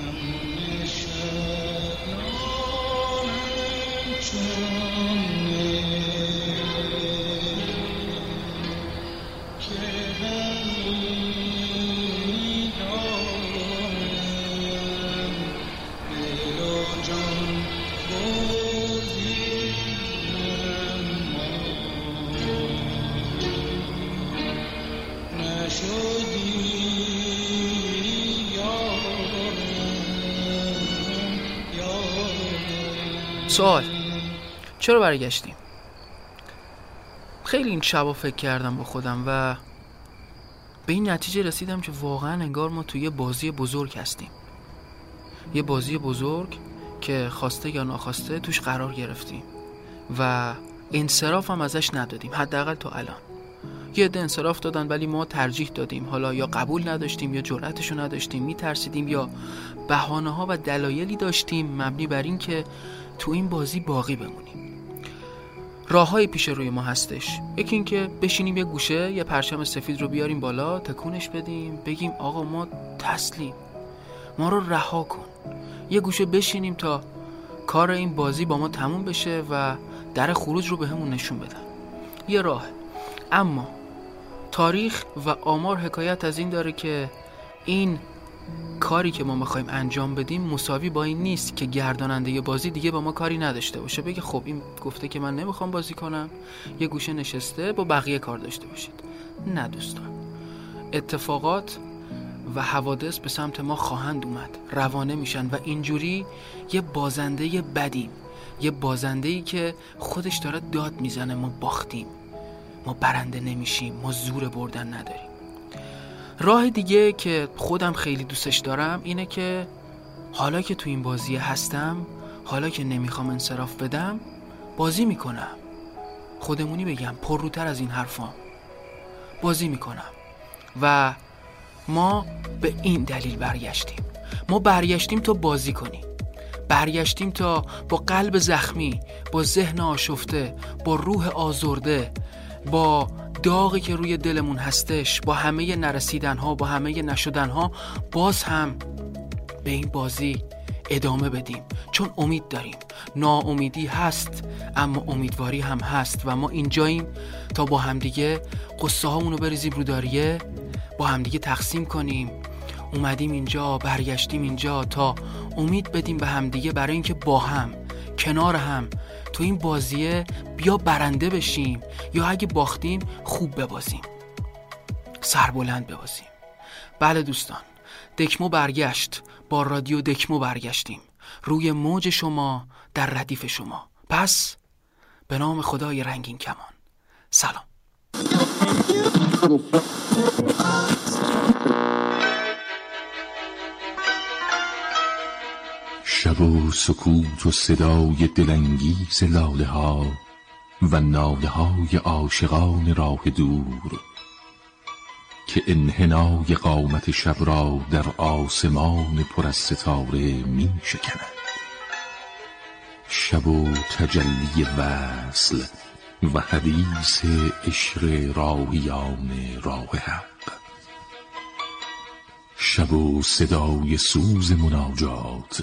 Thank you. سوال. چرا برگشتیم خیلی این شبا فکر کردم با خودم و به این نتیجه رسیدم که واقعا انگار ما توی یه بازی بزرگ هستیم. یه بازی بزرگ که خواسته یا ناخواسته توش قرار گرفتیم و انصراف هم ازش ندادیم حداقل تا الان. یه عده انصراف دادن ولی ما ترجیح دادیم. حالا یا قبول نداشتیم یا جرأتشو نداشتیم میترسیدیم یا بهانه ها و دلایلی داشتیم. مبنی بر این که تو این بازی باقی بمونیم. راه پیش روی ما هستش. یکی اینکه بشینیم یه گوشه یه پرچم سفید رو بیاریم بالا تکونش بدیم بگیم آقا ما تسلیم. ما رو رها کن. یه گوشه بشینیم تا کار این بازی با ما تموم بشه و در خروج رو به همون نشون بدن. یه راه. اما تاریخ و آمار حکایت از این داره که این کاری که ما می‌خوایم انجام بدیم مساوی با این نیست که گرداننده بازی دیگه با ما کاری نداشته باشه. بگه خب این گفته که من نمی‌خوام بازی کنم. یه گوشه نشسته با بقیه کار داشته باشید. نه دوستان. اتفاقات و حوادث به سمت ما خواهند اومد. روانه میشن و اینجوری یه بازنده بدیم. یه بازنده ای که خودش داره داد می‌زنه. ما باختیم. ما برنده نمیشیم. ما زور بردن نداریم. راه دیگه که خودم خیلی دوستش دارم اینه که حالا که تو این بازی هستم حالا که نمی‌خوام انصراف بدم بازی می‌کنم. خودمونی بگم پرروتر از این حرفام. بازی می‌کنم. و ما به این دلیل برگشتیم. ما برگشتیم تا بازی کنیم. برگشتیم تا با قلب زخمی با ذهن آشفته با روح آزرده با داغی که روی دلمون هستش با همه نرسیدن ها با همه نشدن ها باز هم به این بازی ادامه بدیم. چون امید داریم. ناامیدی هست اما امیدواری هم هست و ما اینجاییم تا با همدیگه قصه هامونو بریزیم رو داریه با همدیگه تقسیم کنیم. اومدیم اینجا برگشتیم اینجا تا امید بدیم به همدیگه برای اینکه با هم کنار هم تو این بازیه بیا برنده بشیم یا اگه باختیم خوب ببازیم. سربلند ببازیم. بله دوستان دکمو برگشت. با رادیو دکمو برگشتیم. روی موج شما در ردیف شما. پس به نام خدای رنگین کمان. سلام. شب و سکوت و صدای دلانگیز لاله ها و ناله های عاشقان راه دور که انحنای قامت شب را در آسمان پر از ستاره می شکند شب و تجلی وصل و حدیث عشق راهیان راه حق. شب و صدای سوز مناجات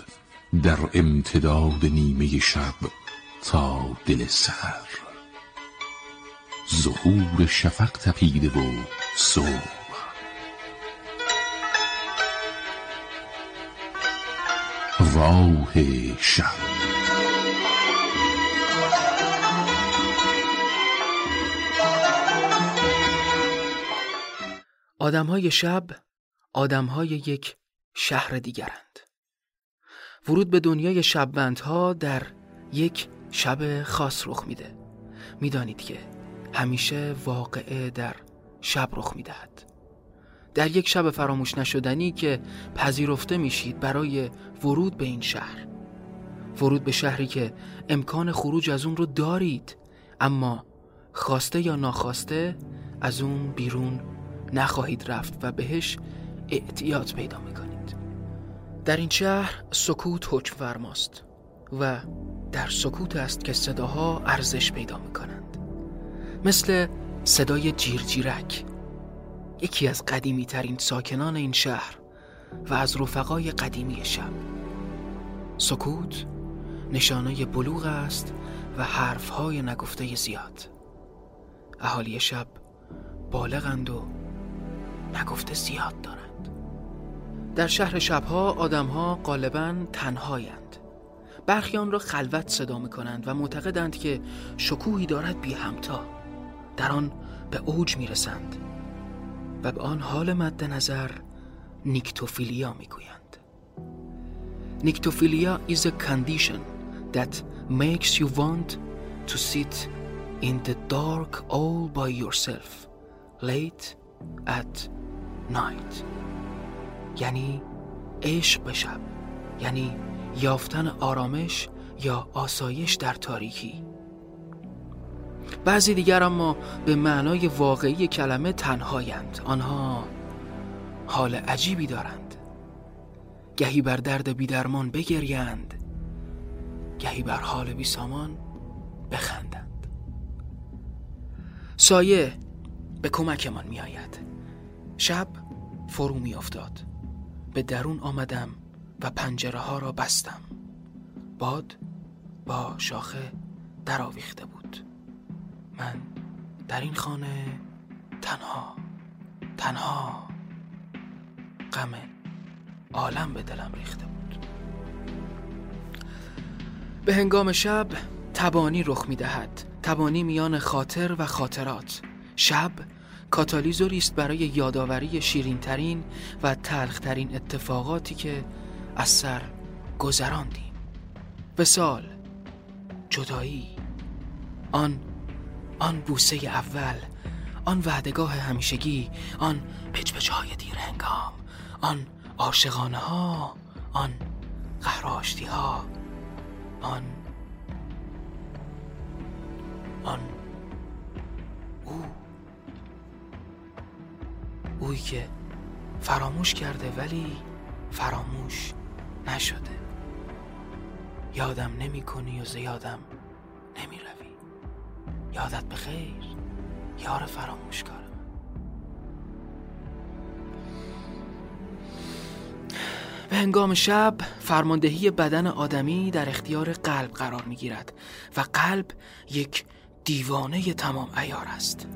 در امتداد نیمه شب تا دل سر ظهور شفق تپیده و صبح. راه شب. آدم شب آدم های یک شهر دیگرند. ورود به دنیای شبوندها در یک شب خاص رخ میده. می‌دانید که همیشه واقعه در شب رخ می‌دهد. در یک شب فراموش نشدنی که پذیرفته میشید برای ورود به این شهر. ورود به شهری که امکان خروج از اون رو دارید اما خواسته یا ناخواسته از اون بیرون نخواهید رفت و بهش اعتیاد پیدا می‌کنید. در این شهر سکوت حکم فرماست و در سکوت است که صداها ارزش پیدا می کنند مثل صدای جیرجیرک یکی از قدیمی ترین ساکنان این شهر و از رفقای قدیمی شب. سکوت نشانه بلوغ است و حرفهای نگفته زیاد. اهالی شب بالغند و نگفته زیاد دارند. در شهر شبها آدمها غالبا تنهایند. برخی آن را خلوت صدا می کنند و معتقدند که شکوهی دارد بی همتا. در آن به اوج می رسند و به آن حال مد نظر نیکتوفیلیا می گویند نیکتوفیلیا is a condition that makes you want to sit in the dark all by yourself late at night. یعنی عشق به شب یعنی یافتن آرامش یا آسایش در تاریکی. بعضی دیگر اما به معنای واقعی کلمه تنهایند. آنها حال عجیبی دارند. گهی بر درد بیدرمان بگریند گهی بر حال بی سامان بخندند. سایه به کمکمان می آید شب فرو می افتاد به درون آمدم و پنجره ها را بستم. باد با شاخه درآویخته بود. من در این خانه تنها تنها غم عالم به دلم ریخته بود. به هنگام شب تبانی رخ می دهد تبانی میان خاطر و خاطرات. شب کاتالیزوری است برای یادآوری شیرینترین و تلخترین اتفاقاتی که از سر گذراندیم. وسال جدایی آن آن بوسه اول آن وعدگاه همیشگی آن پچ های دیر هنگام آن عاشقانه ها آن قهراشتی ها آن آن اوی که فراموش کرده ولی فراموش نشده. یادم نمی کنی و زیادم نمی روی. یادت بخیر یار فراموشکارم. به هنگام شب فرماندهی بدن آدمی در اختیار قلب قرار می گیرد و قلب یک دیوانه تمام ایار است.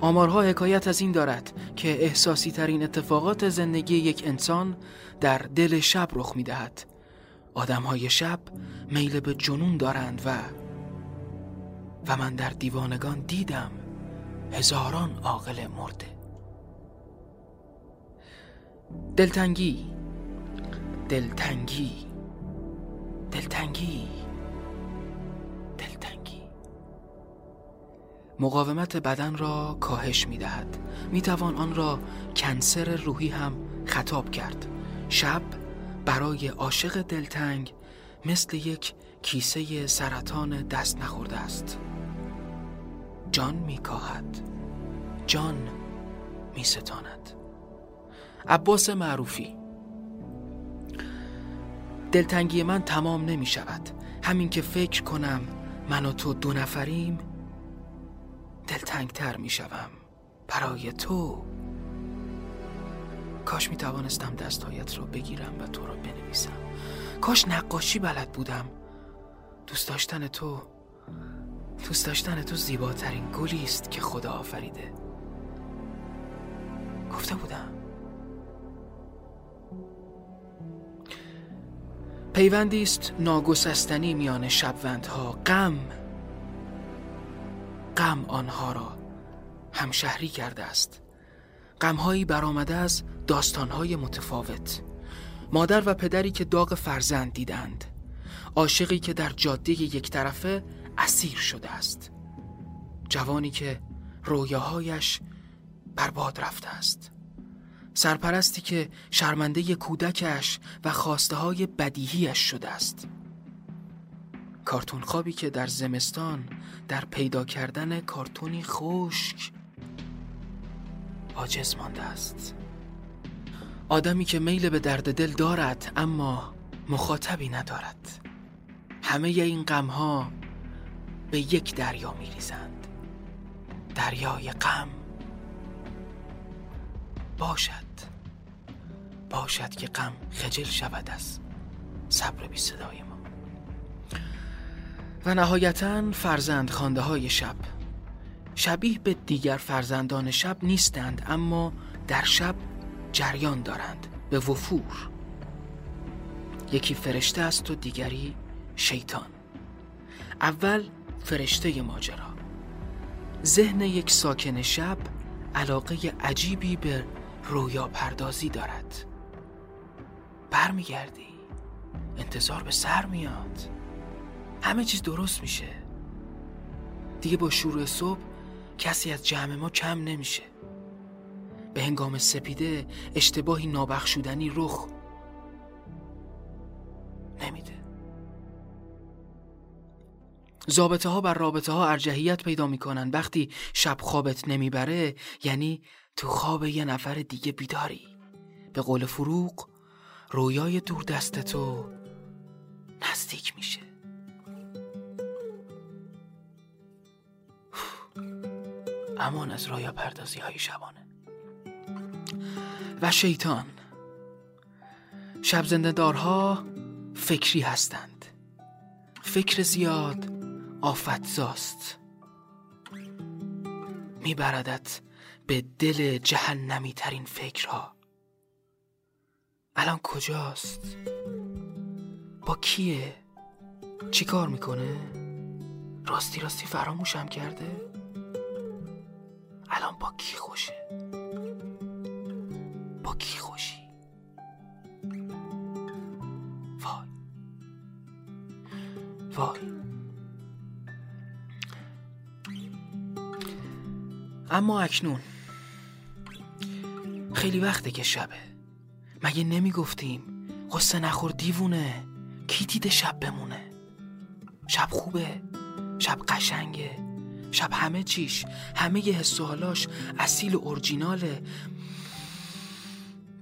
آمارها حکایت از این دارد که احساسی ترین اتفاقات زندگی یک انسان در دل شب رخ می دهد آدم های شب میل به جنون دارند و و من در دیوانگان دیدم هزاران عاقل مرده. دلتنگی. دلتنگی. دلتنگی. مقاومت بدن را کاهش می دهد می توان آن را کنسر روحی هم خطاب کرد. شب برای عاشق دلتنگ مثل یک کیسه سرطان دست نخورده است. جان میکاهد. جان میستاند. عباس معروفی. دلتنگی من تمام نمی شود همین که فکر کنم من و تو دو نفریم دلتنگتر می شوم برای تو. کاش می توانستم دستایت را بگیرم و تو را بنویسم. کاش نقاشی بلد بودم. دوست داشتن تو دوست داشتن تو زیباترین گلی است که خدا آفریده. گفته بودم. پیوندی است ناگسستنی میان شبوندها. غم غم آنها را همشهری کرده است. غمهایی برآمده از داستانهای متفاوت. مادر و پدری که داغ فرزند دیدند. عاشقی که در جاده یک طرفه اسیر شده است. جوانی که رویاهایش برباد رفته است. سرپرستی که شرمنده کودکش و خواسته های بدیهیش شده است. کارتون خوابی که در زمستان در پیدا کردن کارتونی خشک عاجز مانده است. آدمی که میل به درد دل دارد اما مخاطبی ندارد. همه این غمها به یک دریا می ریزند دریای غم باشد. باشد که غم خجل شود از صبر بی صدای ما. و نهایتا فرزند خانده های شب. شبیه به دیگر فرزندان شب نیستند اما در شب جریان دارند به وفور. یکی فرشته است و دیگری شیطان. اول فرشته ماجرا. ذهن یک ساکن شب علاقه عجیبی به رویا پردازی دارد. برمیگردی. انتظار به سر میاد. همه چیز درست میشه. دیگه با شروع صبح کسی از جمع ما کم نمیشه. به هنگام سپیده اشتباهی نابخشودنی رخ نمیده. زابطه ها بر رابطه ها ارجحیت پیدا می‌کنن. وقتی شب خوابت نمی‌بره یعنی تو خواب یه نفر دیگه بیداری. به قول فروغ رویای دور دست تو نزدیک میشه. امان از رویا پردازی های شبانه. و شیطان. شب زندهدارها فکری هستند. فکر زیاد آفتزاست. میبردت به دل جهنمی ترین فکرها. الان کجاست؟ با کیه؟ چی کار می‌کنه؟ راستی راستی فراموشم کرده؟ الان با کی خوشه با کی خوشی؟ وای. وای. اما اکنون. خیلی وقته که شبه. مگه نمی‌گفتیم؟ قصه نخور دیوونه. کی دیده شب بمونه؟ شب خوبه. شب قشنگه. شب همه چیش همه یه حس و حالاش اصیل و اورجیناله.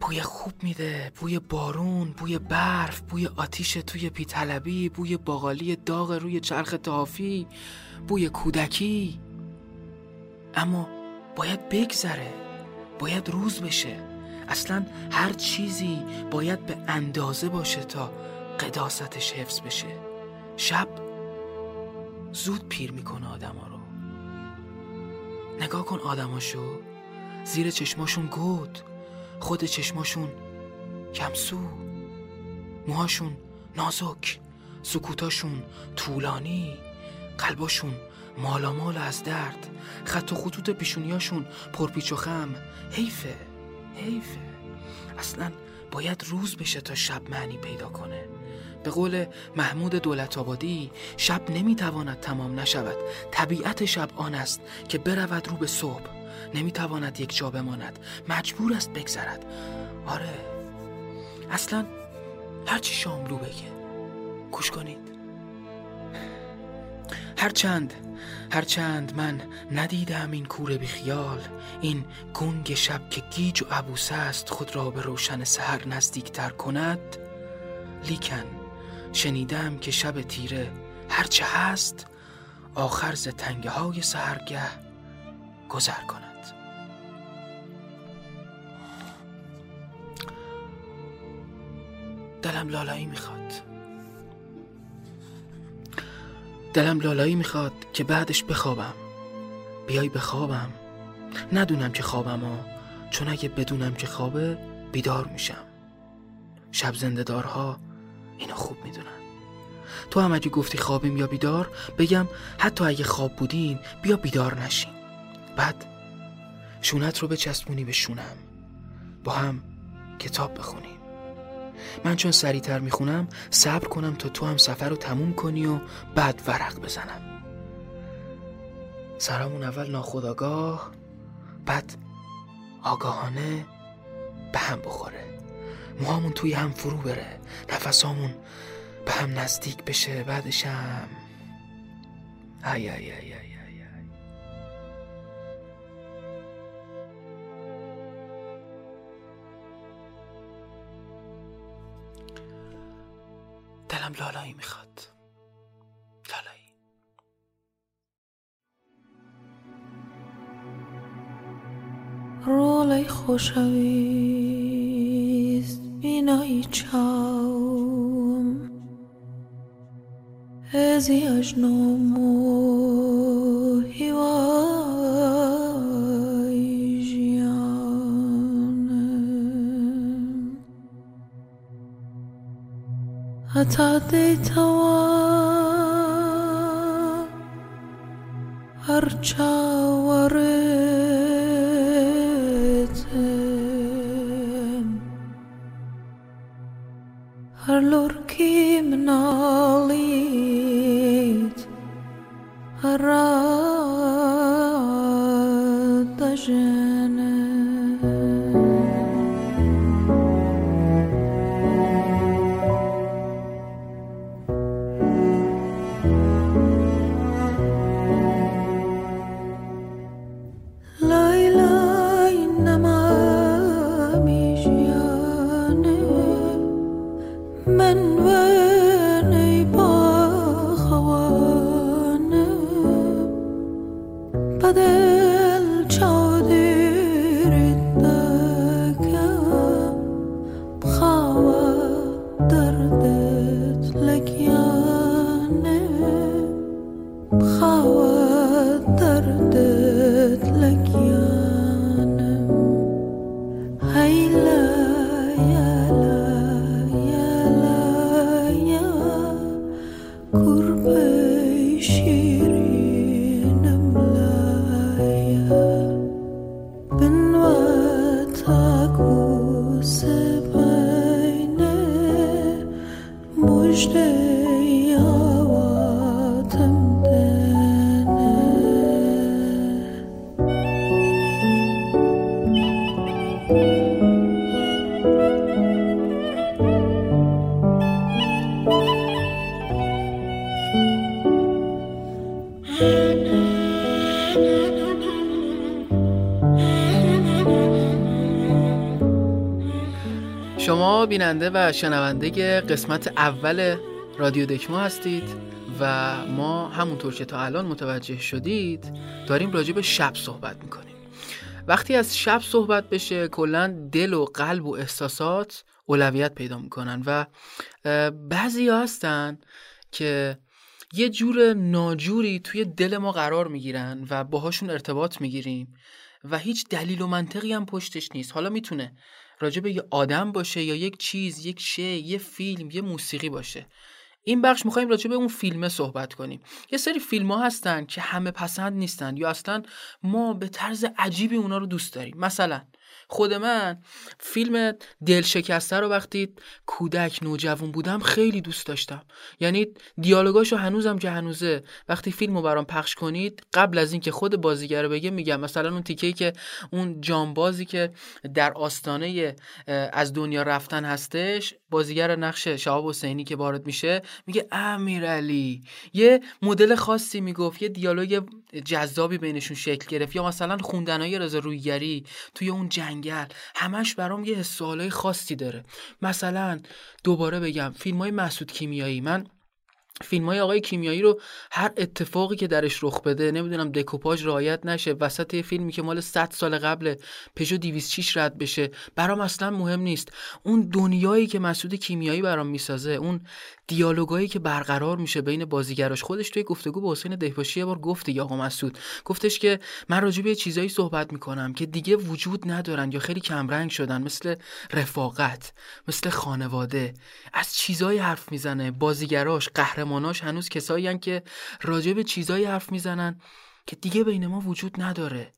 بوی خوب میده بوی بارون بوی برف بوی آتیش توی پیطلبی بوی باقالی داغ روی چرخ تافی بوی کودکی. اما باید بگذره باید روز بشه. اصلا هر چیزی باید به اندازه باشه تا قداستش حفظ بشه. شب زود پیر می‌کنه آدما رو. نگاه کن آدماشو. زیر چشماشون گود. خود چشماشون کمسو. موهاشون نازک. سکوتاشون طولانی. قلباشون مالامال از درد. خط و خطوط پیشونیاشون پرپیچ و خم. حیفه. حیفه. اصلا باید روز بشه تا شب معنی پیدا کنه. به قول محمود دولت آبادی شب نمی‌تواند تمام نشود. طبیعت شب آن است که برود رو به صبح. نمی‌تواند یک جا بماند. مجبور است بگذرد. آره. اصلا هرچی شاملو بگه. گوش کنید. هرچند هرچند من ندیدم این کوره خیال این گنگ شب که گیج و عبوس است خود را به روشن سهر نزدیکتر کند لیکن شنیدم که شب تیره. هرچه هست آخر ز تنگه های سهرگه گذر کند. دلم لالایی می‌خواد. دلم لالایی می‌خواد که بعدش بخوابم. بیای بخوابم. ندونم که خوابم ها چون اگه بدونم که خوابه بیدار میشم. شب زنده دارها اینو خوب می‌دونن. تو هم اگه گفتی خوابیم یا بیدار بگم حتی اگه خواب بودین بیا بیدار نشین. بعد شونت رو بچسبونی به شونم. با هم کتاب بخونیم. من چون سریعتر می‌خونم صبر کنم تا تو هم سفر رو تموم کنی و بعد ورق بزنم. سرامون اول ناخداگاه بعد آگاهانه به هم بخوره. موهامون توی هم فرو بره. نفسامون به هم نزدیک بشه. بعدشم. ای ای ای ای دلم لالایی می‌خواد. لالایی. رولای خوشویست najcsám, ez jasnom Atadei tawai بیننده و شنونده قسمت اول رادیو دکما هستید و ما همونطور که تا الان متوجه شدید داریم راجع به شب صحبت می‌کنیم. وقتی از شب صحبت بشه کلا دل و قلب و احساسات اولویت پیدا می‌کنن و بعضی هستن که یه جور ناجوری توی دل ما قرار می‌گیرن و باهاشون ارتباط می‌گیریم و هیچ دلیل و منطقی هم پشتش نیست. حالا می‌تونه راجع به یه آدم باشه یا یک چیز یک شی یه فیلم یه موسیقی باشه. این بخش می‌خوایم راجع به اون فیلمه صحبت کنیم. یه سری فیلم ها هستن که همه پسند نیستن یا اصلا ما به طرز عجیبی اونا رو دوست داریم. مثلا خود من. فیلم دل شکسته رو وقتی کودک نوجوان بودم خیلی دوست داشتم. یعنی دیالوگاشو هنوزم که هنوزه. وقتی فیلم رو برام پخش کنید قبل از اینکه خود بازیگر رو بگه میگم مثلا اون تیکه که اون جانبازی که در آستانه از دنیا رفتن هستش بازیگر نقش شهاب حسینی که وارد میشه میگه امیرعلی. یه مدل خاصی می‌گفت یه دیالوگ جذابی بینشون شکل گرفت. یا مثلا خوندنهای رضا رویگری توی اون جنگل. همش برام یه حس خاصی داره. مثلا دوباره بگم فیلم های مسعود کیمیایی. من فیلم های آقای کیمیایی رو هر اتفاقی که درش رخ بده نمی‌دونم دکوپاژ رعایت نشه وسط یه فیلمی که مال 100 سال قبل پژو 206 رد بشه برام اصلا مهم نیست. اون دنیایی که مسعود کیمیایی برام می‌سازه اون دیالوگایی که برقرار میشه بین بازیگراش خودش توی گفتگو با حسین دهباشی یه بار گفت دیگه آقا مسعود. گفتش که من راجع به چیزایی صحبت می‌کنم که دیگه وجود ندارن یا خیلی کمرنگ شدن مثل رفاقت مثل خانواده. از چیزایی حرف می‌زنه بازیگراش قهرماناش هنوز کسایی که راجع به چیزایی حرف می‌زنن که دیگه بین ما وجود نداره.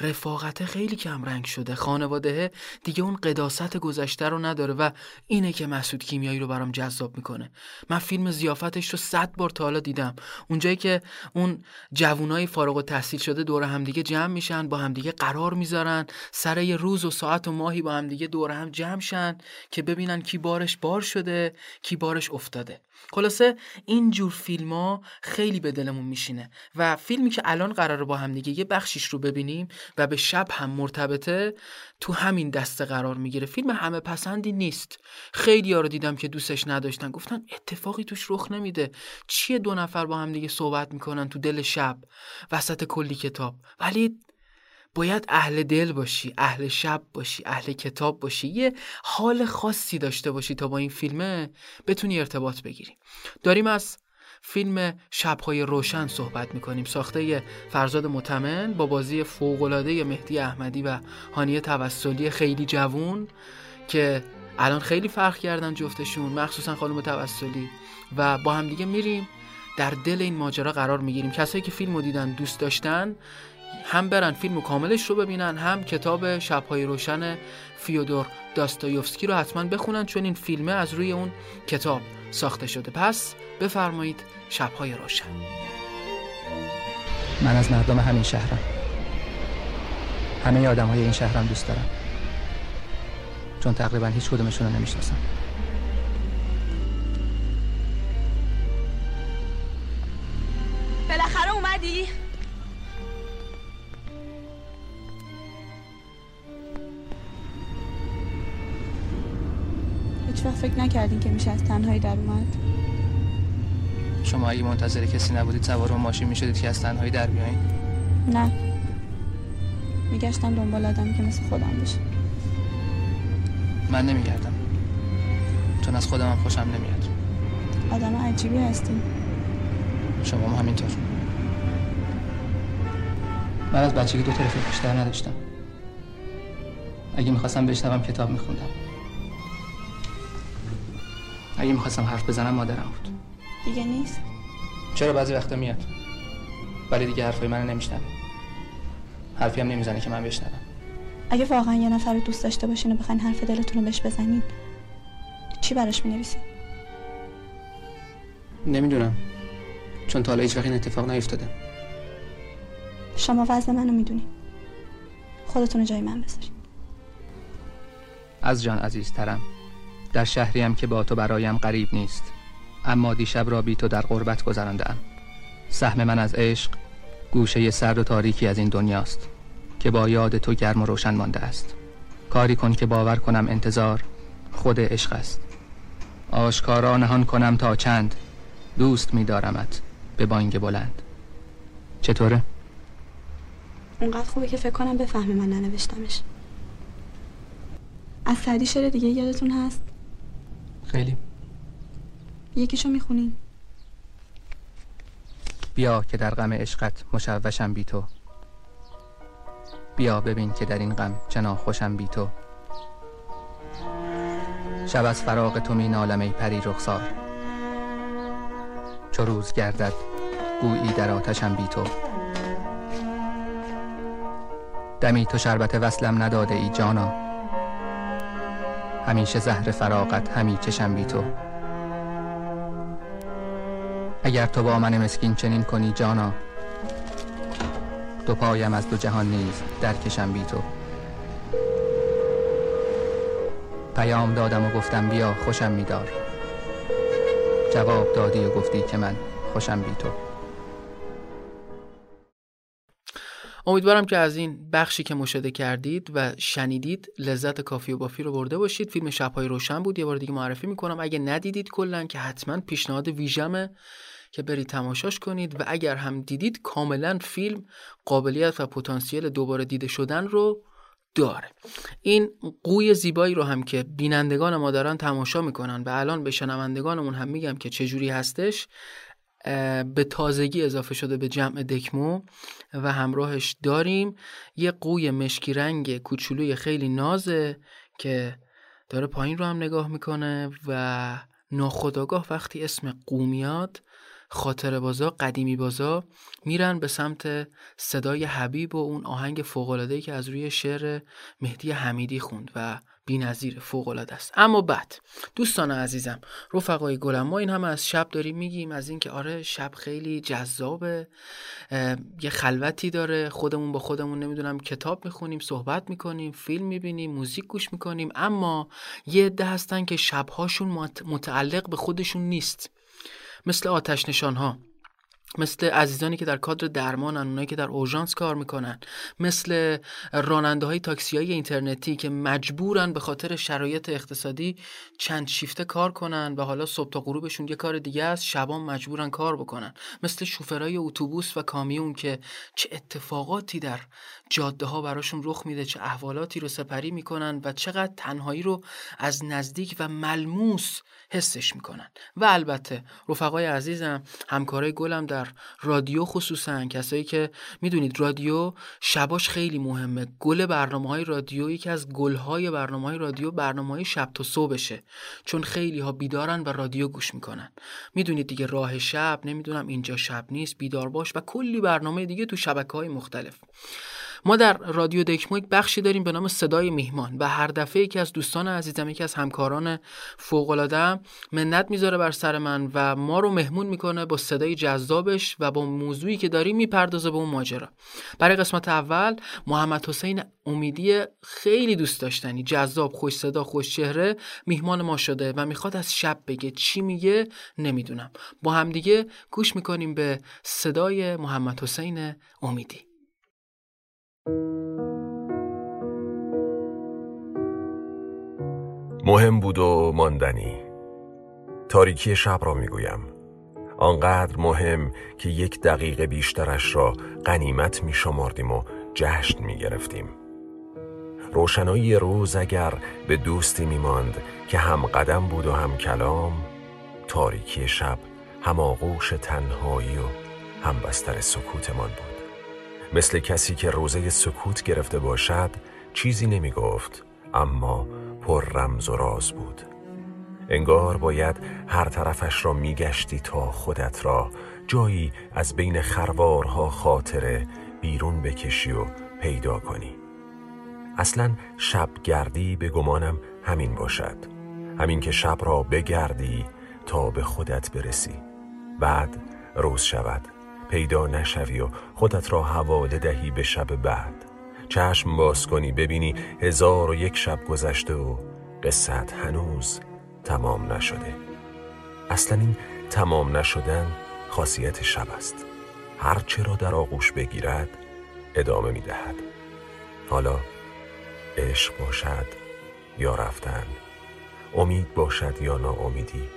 رفاقته خیلی کمرنگ شده. خانواده دیگه اون قداست گذشته رو نداره و اینه که مسعود کیمیایی رو برام جذاب می‌کنه. من فیلم زیافتش رو صد بار تا حالا دیدم. اونجایی که اون جوونای فارغ و تحصیل شده دور همدیگه جمع میشن با همدیگه قرار می‌ذارن. سر یه روز و ساعت و ماهی با همدیگه دور هم جمع شن که ببینن کی بارش بار شده کی بارش افتاده. خلاصه این جور فیلم ها خیلی به دلمون میشینه و فیلمی که الان قراره با هم دیگه یه بخشیش رو ببینیم و به شب هم مرتبطه تو همین دسته قرار می‌گیره. فیلم همه پسندی نیست. خیلی ها رو دیدم که دوستش نداشتن. گفتن اتفاقی توش رخ نمیده. چیه دو نفر با هم دیگه صحبت می‌کنن تو دل شب؟ وسط کلی کتاب. ولی باید اهل دل باشی اهل شب باشی اهل کتاب باشی. یه حال خاصی داشته باشی تا با این فیلمه بتونی ارتباط بگیری. داریم از فیلم شبهای روشن صحبت می‌کنیم. ساخته فرزاد متمن با بازی فوقالعاده مهدی احمدی و هانیه توسلی خیلی جوون که الان خیلی فرق کردن جفتشون مخصوصا خانم توسلی. و با هم دیگه میریم. در دل این ماجرا قرار می‌گیریم. کسایی که فیلم رو دیدن دوست داشتن هم برن فیلم کاملش رو ببینن هم کتاب شبهای روشن فیودور داستایوفسکی رو حتما بخونن چون این فیلمه از روی اون کتاب ساخته شده. پس بفرمایید شبهای روشن. من از مردم همین شهرم. همه آدم های این شهرم دوست دارم. چون تقریبا هیچ کدومشون رو نمی‌شناسم. فکر نکردین که میشه از تنهایی در اومد؟ شما اگه منتظر کسی نبودید سوار ماشین می‌شدید که از تنهایی در بیاین؟ نه. میگشتم دنبال آدمی که مثل خودم بشه من نمیگردم. چون از خودم هم خوشم نمیاد. آدم عجیبی هستی شما هم همینطور. من از بچگی دو رفیق بیشتر نداشتم. اگه می‌خواستم بشنوم کتاب میخوندم. اگه می‌خواستم حرف بزنم مادرم بود. دیگه نیست؟ چرا بعضی وقتا میاد؟ ولی دیگه حرفای منو نمیشنوه. حرفی هم نمی‌زنه که من بشنوم. اگه واقعا یه نفر رو دوست داشته باشین و بخواین حرف دلتون رو بهش بزنین چی براش می‌نویسین؟ نمی‌دونم. چون تا حالا هیچ وقت این اتفاق نیفتاده. شما وزن منو می‌دونین خودتون رو جای من بذارین. از جان عزیزترم. در شهریم که با تو برایم قریب نیست. اما دیشب را بی تو در غربت گذراندم سهم من از عشق گوشه سرد و تاریکی از این دنیاست که با یاد تو گرم و روشن مانده است. کاری کن که باور کنم انتظار خود عشق است. آشکارا نهان کنم تا چند. دوست می‌دارمت به بانگ بلند. چطوره؟ اونقدر خوبه که فکر کنم بفهمه من ننوشتمش. از سعدی شعر دیگه یادتون هست؟ خیلی. یکیشو می‌خونین بیا که در غم عشقت مشوشم بی تو. بیا ببین که در این غم چنا خوشم بی تو. شب از فراق تو می نالم ای پری رخسار. چو روز گردد گویی در آتشم بی تو. دمی تو شربت وصلم نداده ای جانا. همیشه زهر فراقت همی چشم بی تو. اگر تو با من مسکین چنین کنی جانا دو پایم از دو جهان نیز در کشم بی تو. پیام دادم و گفتم بیا خوشم میدار. جواب دادی و گفتی که من خوشم بی تو. امیدوارم که از این بخشی که مشاهده کردید و شنیدید لذت کافی و بافی رو برده باشید. فیلم شبهای روشن بود یه بار دیگه معرفی می‌کنم. اگه ندیدید کلا که حتما پیشنهاد ویژمه که برید تماشاش کنید و اگر هم دیدید کاملا فیلم قابلیت و پتانسیل دوباره دیده شدن رو داره. این قوی زیبایی رو هم که بینندگان ما دارن تماشا می‌کنن و الان به شنوندگانمون هم میگم که چجوری هستش به تازگی اضافه شده به جمع دکمو و همراهش داریم. یه قوی مشکی رنگ کوچولوی خیلی نازه که داره پایین رو هم نگاه می‌کنه و ناخداگاه وقتی اسم قو میاد خاطر بازا قدیمی بازا میرن به سمت صدای حبیب و اون آهنگ فوق‌العاده‌ای که از روی شعر مهدی حمیدی خوند و بی‌نظیر فوق‌العاده است. اما بعد دوستان عزیزم رفقای گلم ما این همه از شب داریم میگیم از اینکه آره شب خیلی جذابه یه خلوتی داره خودمون با خودمون نمی‌دونم کتاب می‌خونیم صحبت می‌کنیم فیلم می‌بینیم موزیک گوش می‌کنیم اما یه عده هستن که شبهاشون متعلق به خودشون نیست. مثل آتش نشان ها مثل عزیزانی که در کادر درمانن اونایی که در اورژانس کار می‌کنن. مثل راننده های تاکسی های اینترنتی که مجبورن به خاطر شرایط اقتصادی چند شیفته کار کنن و حالا صبح تا غروبشون یه کار دیگه است شبان مجبورن کار بکنن. مثل شوفرهای اتوبوس و کامیون که چه اتفاقاتی در جاده ها براشون رخ میده چه احوالاتی رو سپری می‌کنن و چقدر تنهایی رو از نزدیک و ملموس حسش می‌کنن. و البته رفقای عزیزم همکارای گلم در رادیو خصوصا کسایی که می‌دونید رادیو شباش خیلی مهمه. گل برنامه های رادیو یکی از گل های برنامه های رادیو برنامه های شب تا صبحشه چون خیلی ها بیدارن و رادیو گوش می‌کنن. می‌دونید دیگه راه شب نمی‌دونم اینجا شب نیست بیدار باش و کلی برنامه دیگه تو شبکه های مختلف. ما در رادیو دکمو یک بخشی داریم به نام صدای میهمان و هر دفعه یکی از دوستان عزیزم یکی از همکاران فوق العاده منت می‌ذاره بر سر من و ما رو مهمون می‌کنه با صدای جذابش و با موضوعی که داریم می‌پردازه به اون ماجرا. برای قسمت اول محمد حسین امیدی خیلی دوست داشتنی. جذاب خوش صدا خوش چهره میهمان ما شده و می‌خواد از شب بگه. چی میگه؟ نمی‌دونم. با همدیگه گوش می‌کنیم به صدای محمد حسین امیدی. مهم بود و ماندنی. تاریکی شب را می‌گویم. آنقدر مهم که یک دقیقه بیشترش را غنیمت می شماردیم و جشن می گرفتیم روشنایی روز اگر به دوستی می ماند که هم قدم بود و هم کلام تاریکی شب هم آغوش تنهایی و هم بستر سکوتمان بود. مثل کسی که روزه سکوت گرفته باشد چیزی نمی گفت اما پر رمز و راز بود. انگار باید هر طرفش را میگشتی تا خودت را جایی از بین خروارها خاطره بیرون بکشی و پیدا کنی. اصلا شبگردی به گمانم همین باشد. همین که شب را بگردی تا به خودت برسی. بعد روز شود. پیدا نشوی و خودت را حواله دهی به شب بعد. چشم باز کنی ببینی هزار و یک شب گذشته و قصت هنوز تمام نشده. اصلا این تمام نشدن خاصیت شب است. هرچه را در آغوش بگیرد ادامه می دهد حالا عشق باشد یا رفتن امید باشد یا ناامیدی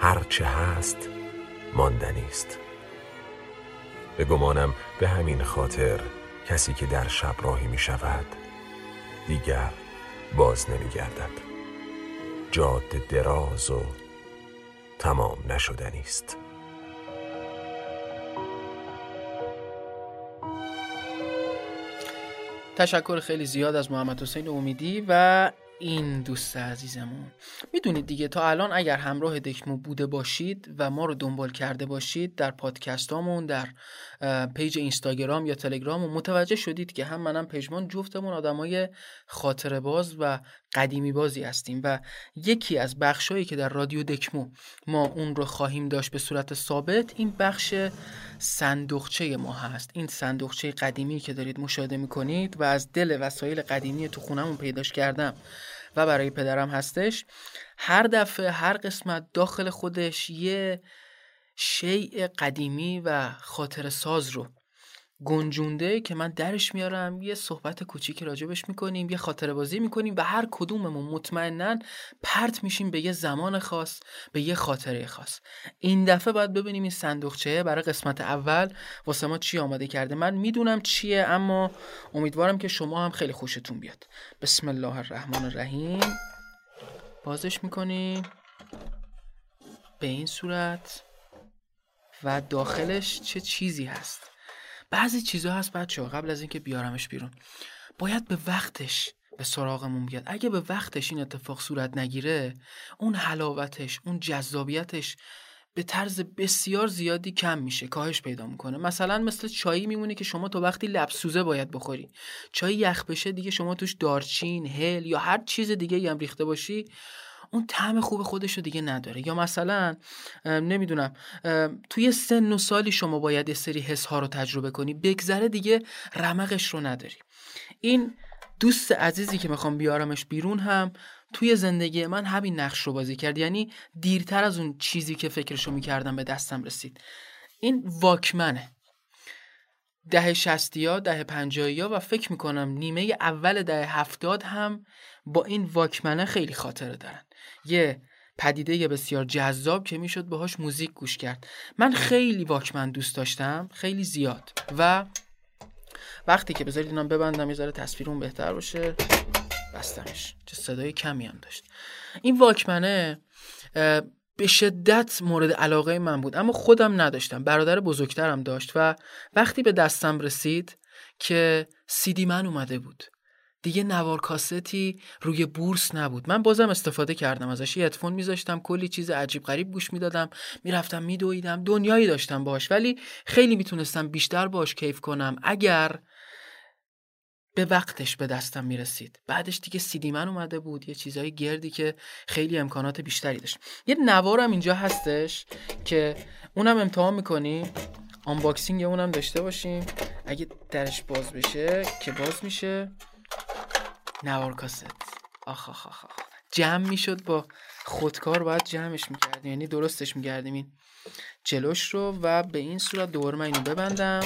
هرچه هست ماندنی است. به گمانم به همین خاطر کسی که در شب راهی می شود دیگر باز نمی گردد جاده دراز و تمام نشدنی است. تشکر خیلی زیاد از محمد حسین امیدی و این دوست عزیزمون. می‌دونید دیگه تا الان اگر همراه دکمو بوده باشید و ما رو دنبال کرده باشید در پادکستامون در پیج اینستاگرام یا تلگرام و متوجه شدید که هم منم پژمان جفتمون آدمای خاطره باز و قدیمی بازی هستیم و یکی از بخشهایی که در رادیو دکمو ما اون رو خواهیم داشت به صورت ثابت این بخش صندوقچه ما هست. این صندوقچه قدیمی که دارید مشاهده می‌کنید و از دل وسایل قدیمی تو خونمون پیداش کردم و برای پدرم هستش. هر دفعه هر قسمت داخل خودش یه شیء قدیمی و خاطر ساز رو گنجونده که من درش میارم یه صحبت کوچیکی راجبش می‌کنیم یه خاطر بازی می‌کنیم و هر کدوممون مطمئنا پرت میشیم به یه زمان خاص به یه خاطره خاص. این دفعه باید ببینیم این صندوقچه برای قسمت اول واسه ما چی آماده کرده. من می‌دونم چیه اما امیدوارم که شما هم خیلی خوشتون بیاد. بسم الله الرحمن الرحیم. بازش می‌کنیم. به این صورت. و داخلش چه چیزی هست؟ بعضی چیزها هست بچه قبل از اینکه بیارمش بیرون. باید به وقتش به سراغمون بیاد. اگه به وقتش این اتفاق صورت نگیره اون حلاوتش اون جذابیتش به طرز بسیار زیادی کم میشه کاهش پیدا می‌کنه. مثلا مثل چایی میمونه که شما تو وقتی لبسوزه باید بخوری. چای یخ بشه دیگه شما توش دارچین هل یا هر چیز دیگه هم ریخته باشی اون طعم خوب خودش رو دیگه نداره. یا مثلا نمی‌دونم توی سن و سالی شما باید سری حس ها رو تجربه کنی بگذره دیگه رمقش رو نداری. این دوست عزیزی که می‌خوام بیارمش بیرون هم توی زندگی من همین نقش رو بازی کرد. یعنی دیرتر از اون چیزی که فکرشو می‌کردم به دستم رسید. این واکمنه. دهه شستی ها دهه پنجایی ها و فکر می‌کنم نیمه اول دهه هفتاد هم با این واکمنه خیلی خاطره دارن. یه پدیده بسیار جذاب که می‌شد باهاش موزیک گوش کرد. من خیلی واکمن دوست داشتم خیلی زیاد. و وقتی که بذارید اینم ببندم یه ذره تصویرون بهتر باشه. بستمش چه صدای کمی هم داشت. این واکمنه به شدت مورد علاقه من بود. اما خودم نداشتم. برادر بزرگترم داشت. و وقتی به دستم رسید که سیدی من اومده بود. دیگه نوار کاستی روی بورس نبود. من بازم استفاده کردم ازش هدفون میذاشتم کلی چیز عجیب غریب گوش می‌دادم می‌رفتم میدویدم دنیایی داشتم باش ولی خیلی می‌تونستم بیشتر باش کیف کنم اگر به وقتش به دستم می‌رسید. بعدش دیگه سیدی من اومده بود یه چیزای گردی که خیلی امکانات بیشتری داشت. یه نوارم اینجا هستش که اونم امتحان می‌کنیم. آنباکسینگ اونم داشته باشیم. اگه درش باز بشه که باز میشه. نوار کاست. آخ آخ آخ, آخ. جمع می‌شد با خودکار باید جمعش می‌کردیم. یعنی درستش می‌کردیم این جلوش رو و به این صورت دوباره من اینو ببندم.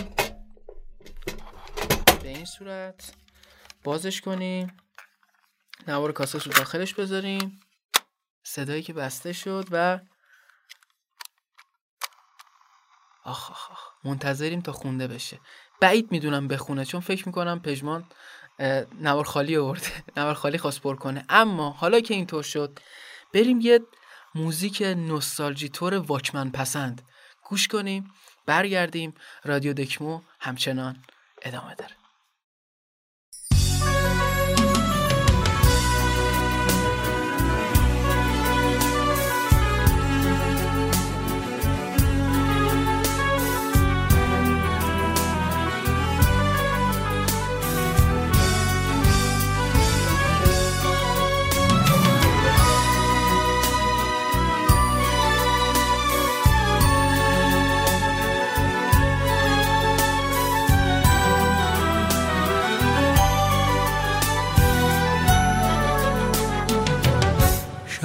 به این صورت بازش کنیم. نوار کاسه رو داخلش بذاریم. صدایی که بسته شد و آخ آخ آخ. منتظریم تا خونده بشه. بعید می‌دونم بخونه چون فکر می‌کنم پژمان نوار خالی آورده. نوار خالی خواست پر کنه. اما حالا که اینطور شد بریم یه موزیک نوستالژی تور واکمن پسند. گوش کنیم برگردیم. رادیو دکمو همچنان ادامه داره.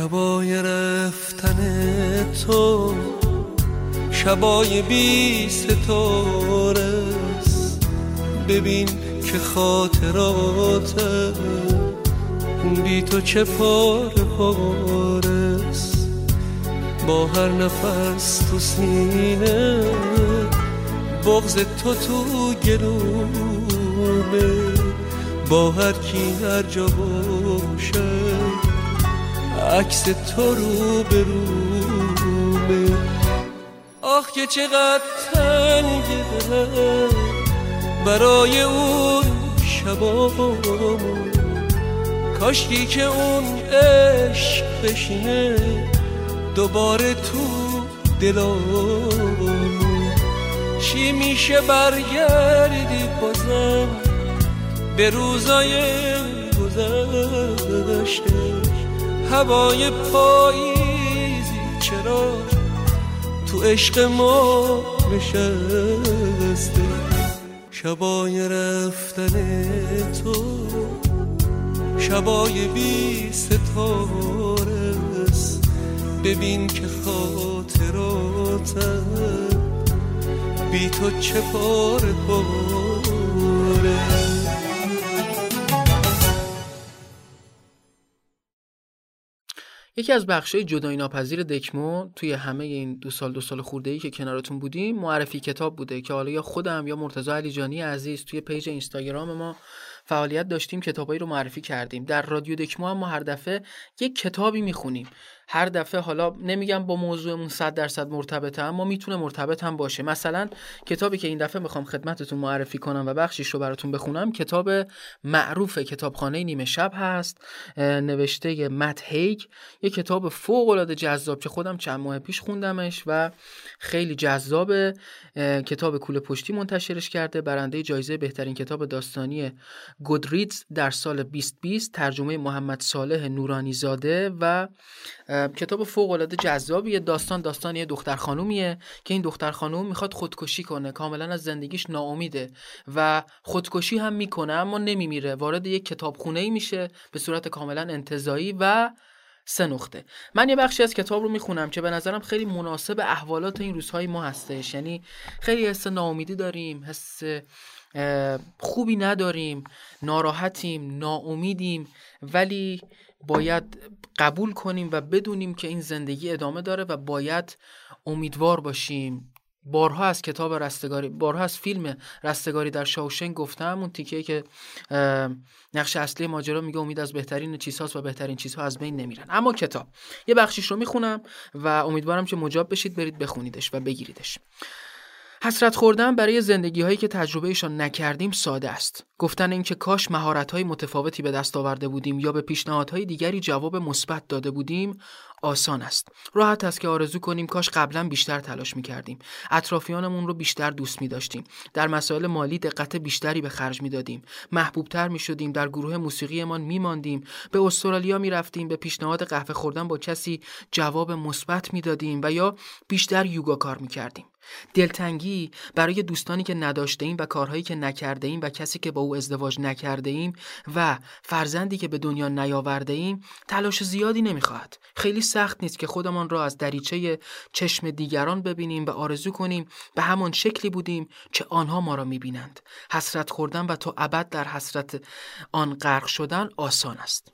شبای رفتن تو شبای بی ستاره. ببین که خاطرات بی تو چه پاره است. با هر نفس تو سینه بغز تو تو گلومه با هر کی هر جا باشه عکس تو رو به رومه آخ که چقدر تنگه دلم برای اون شبامون کاشکی که اون عشق بشینه. دوباره تو دلامون چی میشه برگردی بازم؟ به روزای گذشته. هوای پاییزی چرا تو عشق ما نشسته شبای رفتن تو شبای بی ستاره است. ببین که خاطراتم بی تو چه پاره پاره یکی از بخشای جدایی ناپذیر دکمو توی همه این دو سال دو سال خورده ای که کنارتون بودیم معرفی کتاب بوده که حالا یا خودم یا مرتضی علیجانی عزیز توی پیج اینستاگرام ما فعالیت داشتیم کتابایی رو معرفی کردیم. در رادیو دکمو هم ما هر دفعه یک کتابی می‌خونیم. هر دفعه حالا نمیگم با موضوعمون 100 درصد مرتبطه اما می‌تونه مرتبط هم باشه. مثلا کتابی که این دفعه می‌خوام خدمتتون معرفی کنم و بخشیش رو براتون بخونم کتاب معروف کتابخانه نیمه شب هست نوشته مت هیگ. یه کتاب فوق العاده جذاب که خودم چند ماه پیش خوندمش و خیلی جذابه اه، کتاب کوله پشتی منتشرش کرده. برنده جایزه بهترین کتاب داستانی گودریدز در سال 2020 ترجمه محمد صالح نورانی زاده و کتاب فوق العاده جذابیه. داستان داستان یه دختر خانومیه که این دختر خانوم می‌خواد خودکشی کنه. کاملا از زندگیش ناامیده و خودکشی هم می‌کنه اما نمیمیره. وارد یک کتابخونه ای میشه به صورت کاملا انتزاعی و سه نقطه. من یه بخشی از کتاب رو می‌خونم که به نظرم خیلی مناسب احوالات این روزهای ما هستش. یعنی خیلی حس ناامیدی داریم حس خوبی نداریم ناراحتیم ناامیدیم ولی باید قبول کنیم و بدونیم که این زندگی ادامه داره و باید امیدوار باشیم. بارها از کتاب رستگاری بارها از فیلم رستگاری در شاوشنگ گفتم اون تیکه که نقش اصلی ماجرا میگه امید از بهترین چیزهاست و بهترین چیزها از بین نمیرن. اما کتاب یه بخشیش رو می‌خونم و امیدوارم که مجاب بشید برید بخونیدش و بگیریدش. حسرت خوردن برای زندگی هایی که تجربهشان نکردیم ساده است. گفتن اینکه کاش مهارت های متفاوتی به دست آورده بودیم یا به پیشنهادهای دیگری جواب مثبت داده بودیم آسان است. راحت است که آرزو کنیم کاش قبلا بیشتر تلاش می کردیم. اطرافیانمون رو بیشتر دوست می داشتیم. در مسائل مالی دقت بیشتری به خرج می دادیم. محبوبتر می شدیم. در گروه موسیقیمان می ماندیم. به استرالیا می رفتیم. به پیشنهاد قهوه خوردن با کسی جواب مثبت می دادیم و یا بیشتر یوگا کار می کردیم. دلتنگی برای دوستانی که نداشته ایم و کارهایی که نکرده ایم و کسی که با او ازدواج نکرده ایم و فرزندی که به دنیا نیاورده ایم تلاش زیادی نمی‌خواهد خیلی سخت نیست که خودمان را از دریچه چشم دیگران ببینیم و آرزو کنیم به همان شکلی بودیم که آنها ما را می‌بینند حسرت خوردن و تو ابد در حسرت آن غرق شدن آسان است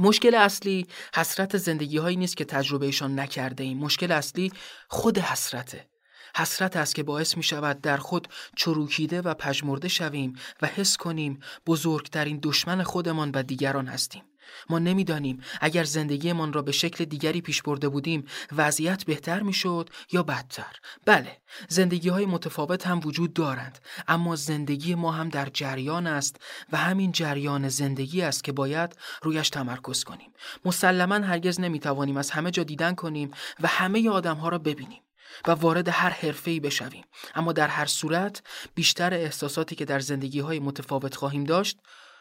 مشکل اصلی حسرت زندگی هایی نیست که تجربهشان نکرده ایم. مشکل اصلی خود حسرته. حسرت است که باعث می شود در خود چروکیده و پژمرده شویم و حس کنیم بزرگترین دشمن خودمان و دیگران هستیم. ما نمی‌دانیم اگر زندگیمان را به شکل دیگری پیش برده بودیم وضعیت بهتر می‌شد یا بدتر؟ بله زندگی های متفاوت هم وجود دارند اما زندگی ما هم در جریان است و همین جریان زندگی است که باید رویش تمرکز کنیم. مسلما هرگز نمی‌توانیم از همه جا دیدن کنیم و همه آدم ها را ببینیم. و وارد هر حرفه‌ای بشویم. اما در هر صورت بیشتر احساساتی که در زندگی های متفاوت خواهیم داشت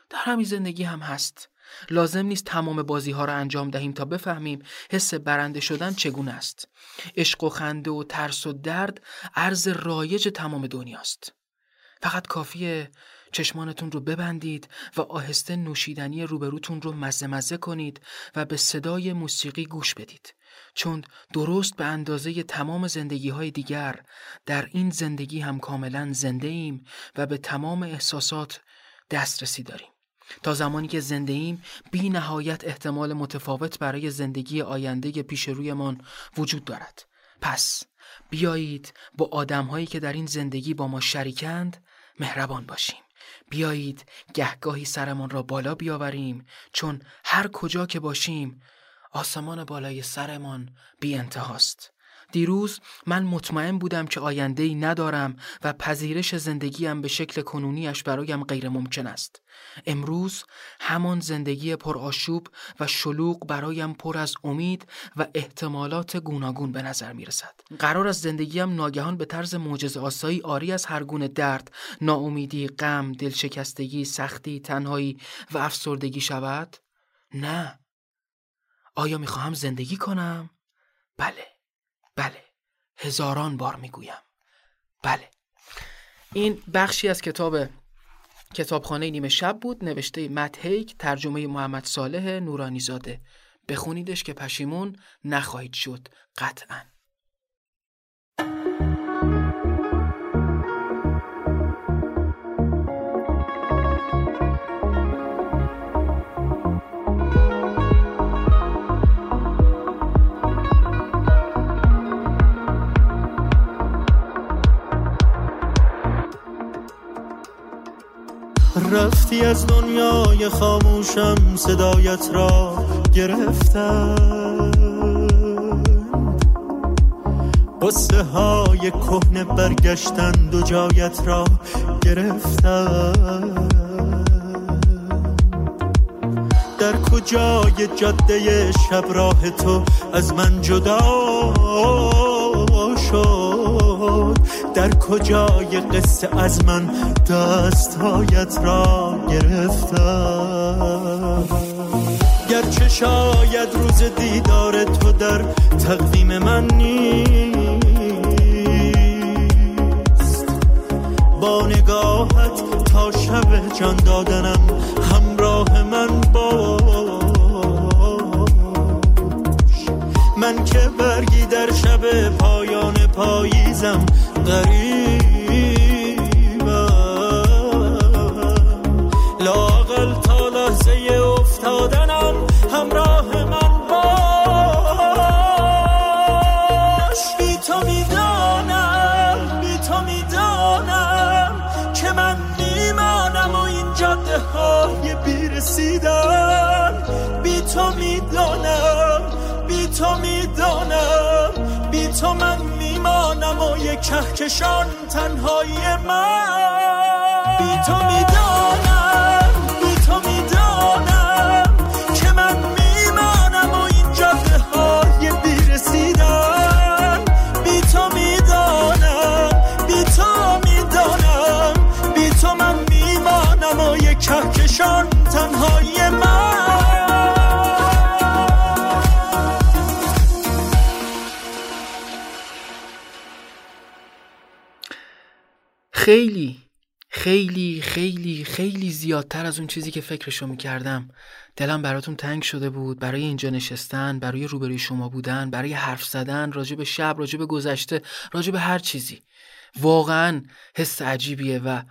در همین زندگی هم هست. لازم نیست تمام بازی ها را انجام دهیم تا بفهمیم حس برنده شدن چگونه است. عشق و خنده و ترس و درد عرض رایج تمام دنیاست. فقط کافیه چشمانتون رو ببندید و آهسته نوشیدنی روبروتون رو مزه مزه کنید و به صدای موسیقی گوش بدید. چون درست به اندازه تمام زندگی های دیگر در این زندگی هم کاملا زنده ایم و به تمام احساسات دسترسی داریم. تا زمانی که زنده ایم بی نهایت احتمال متفاوت برای زندگی آینده پیش رویمان وجود دارد. پس بیایید با آدم هایی که در این زندگی با ما شریکند مهربان باشیم. بیایید گهگاهی سرمان را بالا بیاوریم چون هر کجا که باشیم آسمان بالای سرمان بی انتهاست. دیروز من مطمئن بودم که آینده ای ندارم و پذیرش زندگیم به شکل کنونیش برایم غیر ممکن است. امروز همان زندگی پرآشوب و شلوغ برایم پر از امید و احتمالات گوناگون به نظر می رسد. قرار از زندگیم ناگهان به طرز معجزه آسایی آری از هر گونه درد، ناامیدی، غم، دلشکستگی، سختی، تنهایی و افسردگی شود؟ نه. آیا می‌خواهم زندگی کنم؟ بله بله. هزاران بار می‌گویم. بله. این بخشی از کتاب کتابخانه نیمه شب بود نوشته مت ترجمه محمد صالح نورانی زاده بخونیدش که پشیمون نخواهید شد قطعاً. رفتی از دنیای خاموشم صدایت را گرفتم. قصه های کهنه برگشتند و جایت را گرفتم. در کجای جاده شب راه تو از من جدا شد؟ در کجای قصه از من دستهایت را گرفتم؟ گرچه شاید روز دیدار تو در تقویم من نیست. با نگاهت تا شب جان دادنم همراه من با من که برگی در شب پایان پاییزم غریبم کهکشان تنهایی من. بی تو می‌دانم خیلی خیلی خیلی خیلی زیادتر از اون چیزی که فکرشو می‌کردم. دلم براتون تنگ شده بود. برای اینجا نشستن برای روبروی شما بودن برای حرف زدن راجع به شب راجع به گذشته راجع به هر چیزی. واقعا حس عجیبیه و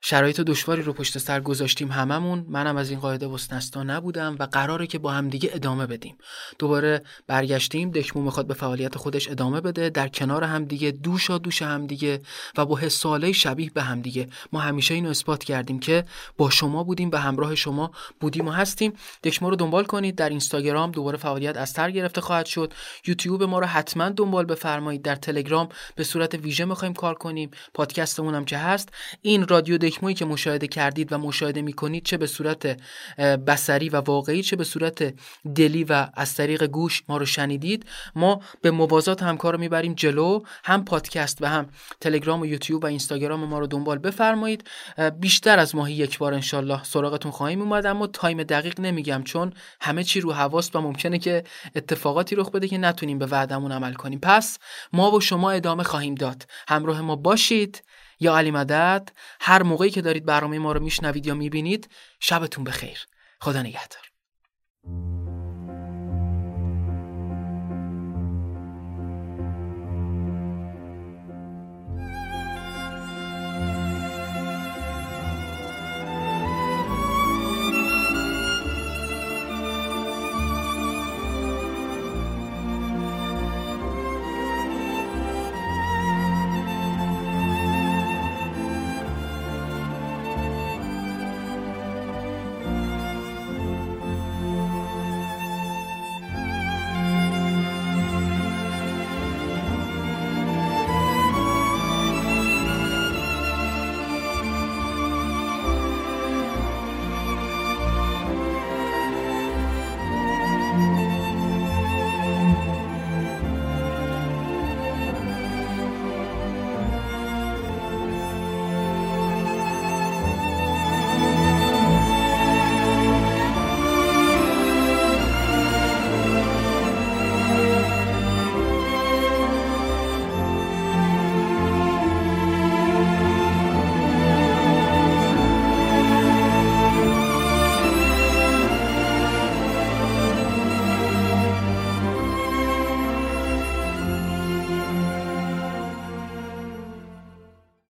شرایط دشواری رو پشت سر گذاشتیم هممون. منم از این قاعده مستثنا نبودم و قراره که با همدیگه ادامه بدیم. دوباره برگشتیم دکمو می‌خواد به فعالیت خودش ادامه بده در کنار همدیگه دوشا دوش همدیگه و با حساله شبیه به همدیگه. ما همیشه اینو اثبات کردیم که با شما بودیم به همراه شما بودیم و هستیم. دکمو رو دنبال کنید. در اینستاگرام دوباره فعالیت از سر گرفته خواهد شد. یوتیوب ما رو حتما دنبال بفرمایید. در تلگرام به صورت ویژه می‌خوایم کار کنیم. پادکستمون هم که هست؟ این رادیو دکمویی که مشاهده کردید و مشاهده می‌کنید چه به صورت بصری و واقعی چه به صورت دلی و از طریق گوش ما رو شنیدید. ما به موازات همکار رو می‌بریم جلو هم پادکست و هم تلگرام و یوتیوب و اینستاگرام ما رو دنبال بفرمایید. بیشتر از ماهی یک بار انشالله سراغتون خواهیم اومد اما تایم دقیق نمیگم چون همه چی رو حواست و ممکنه که اتفاقاتی رخ بده که نتونیم به وعدمون عمل کنیم. پس ما و شما ادامه خواهیم داد. همراه ما باشید. یا علی مدد هر موقعی که دارید برنامه ما رو میشنوید یا می‌بینید شبتون بخیر. خدا نگهدار.